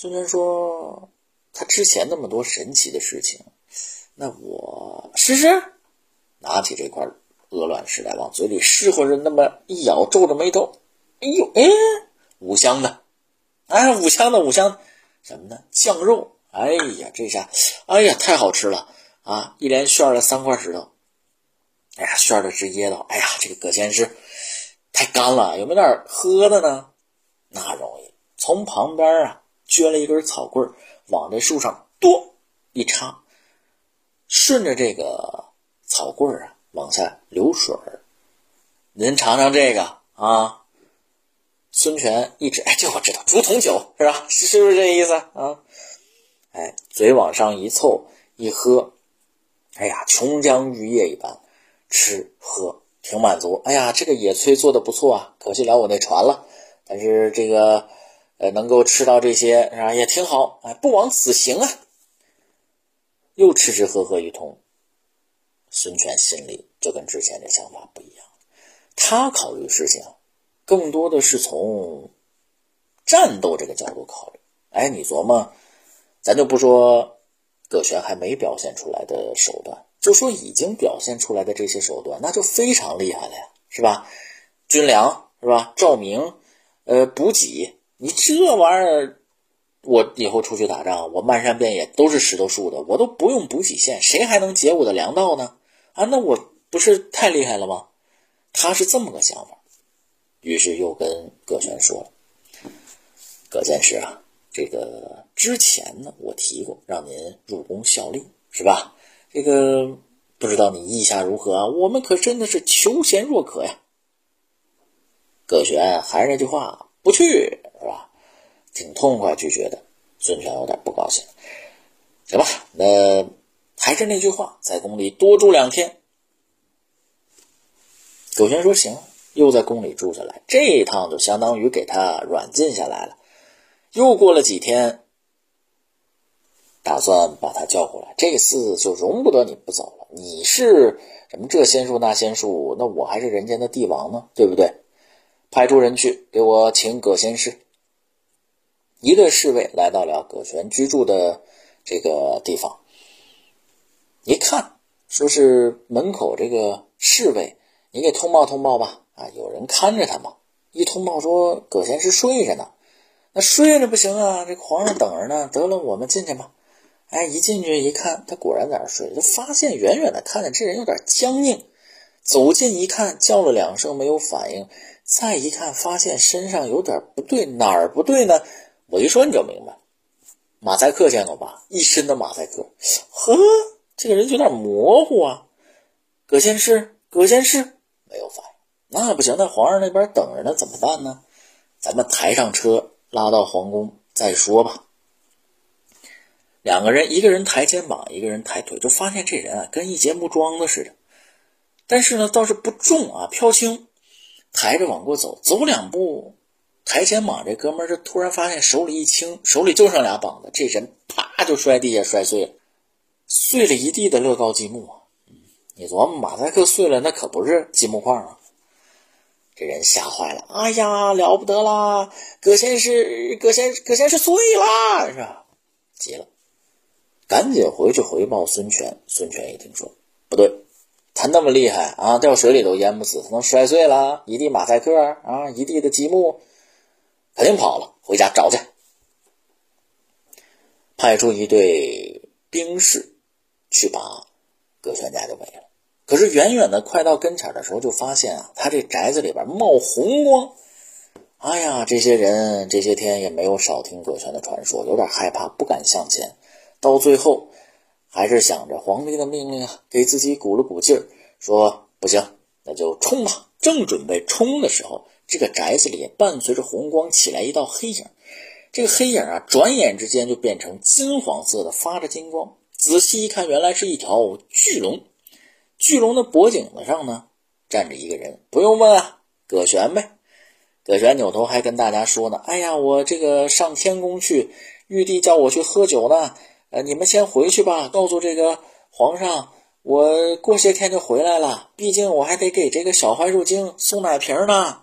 孙权说：“他之前那么多神奇的事情，那我试试。”拿起这块鹅卵石来，往嘴里试或着那么一咬，皱着眉头：“哎呦，哎，五香的，哎，五香的，五香什么呢？酱肉。哎呀，这下，哎呀，太好吃了啊！一连炫了三块石头。哎呀，炫的直噎到。哎呀，这个葛仙师太干了，有没有点喝的呢？那容易，从旁边啊。”撅了一根草棍往这树上多一插，顺着这个草棍啊往下流水儿您尝尝这个啊！孙权一指，哎，这我知道，竹筒酒是吧？是不是这意思啊？哎，嘴往上一凑一喝，哎呀，琼浆玉液一般，吃喝挺满足。哎呀，这个野炊做的不错啊，可惜了我那船了，但是这个。呃，能够吃到这些是吧，也挺好，哎，不枉此行啊。又吃吃喝喝一通，孙权心里就跟之前的想法不一样，他考虑事情更多的是从战斗这个角度考虑。哎，你琢磨，咱就不说葛玄还没表现出来的手段，就说已经表现出来的这些手段，那就非常厉害了呀，是吧？军粮是吧？照明，呃，补给。你这玩意儿，我以后出去打仗，我漫山遍野都是石头树的，我都不用补给线，谁还能截我的粮道呢？啊，那我不是太厉害了吗？他是这么个想法，于是又跟葛玄说了：“葛仙师啊，这个之前呢，我提过让您入宫效力，是吧？这个不知道你意下如何啊？我们可真的是求贤若渴呀。”葛玄还是那句话。不去是吧？挺痛快拒绝的。孙权有点不高兴。行吧，那还是那句话，在宫里多住两天。葛玄说行，又在宫里住下来。这一趟就相当于给他软禁下来了。又过了几天，打算把他叫过来。这次就容不得你不走了。你是什么这仙术那仙术，那我还是人间的帝王呢，对不对？派出人去给我请葛仙师。一队侍卫来到了葛玄居住的这个地方，一看，说是门口这个侍卫，你给通报通报吧。啊，有人看着他吗？一通报说葛仙师睡着呢。那睡着不行啊，这皇上等着呢。得了，我们进去吧。哎，一进去一看，他果然在那睡，就发现远远的看见这人有点僵硬。走近一看，叫了两声没有反应。再一看，发现身上有点不对，哪儿不对呢？我一说你就明白，马赛克见过吧？一身的马赛克。呵，这个人有点模糊啊。葛仙师，葛仙师没有反应。那不行，那皇上那边等着呢，怎么办呢？咱们抬上车，拉到皇宫再说吧。两个人，一个人抬肩膀，一个人抬腿，就发现这人啊，跟一节木桩子似的。但是呢，倒是不重啊，飘轻。抬着往过走，走两步，抬肩膀，这哥们儿就突然发现手里一轻，手里就剩俩膀子，这人啪就摔地下摔碎了，碎了一地的乐高积木啊。你琢磨，马赛克碎了，那可不是积木块啊！这人吓坏了，哎呀，了不得啦！葛仙师，葛仙，葛仙师碎啦，是吧？急了，赶紧回去回报孙权。孙权一听说，不对。他那么厉害啊，掉水里都淹不死，他能摔碎了一地马赛克啊，一地的积木，肯定跑了，回家找去。派出一队兵士去把葛玄家就围了。可是远远的快到跟前的时候，就发现啊，他这宅子里边冒红光。哎呀，这些人这些天也没有少听葛玄的传说，有点害怕，不敢向前。到最后。还是想着皇帝的命令啊，给自己鼓了鼓劲儿，说不行，那就冲吧。正准备冲的时候，这个宅子里伴随着红光起来一道黑影，这个黑影啊，转眼之间就变成金黄色的，发着金光。仔细一看，原来是一条巨龙。巨龙的脖颈子上呢，站着一个人，不用问啊，葛玄呗。葛玄扭头还跟大家说呢：“哎呀，我这个上天宫去，玉帝叫我去喝酒呢。”呃，你们先回去吧，告诉这个皇上，我过些天就回来了。毕竟我还得给这个小槐树精送奶瓶呢。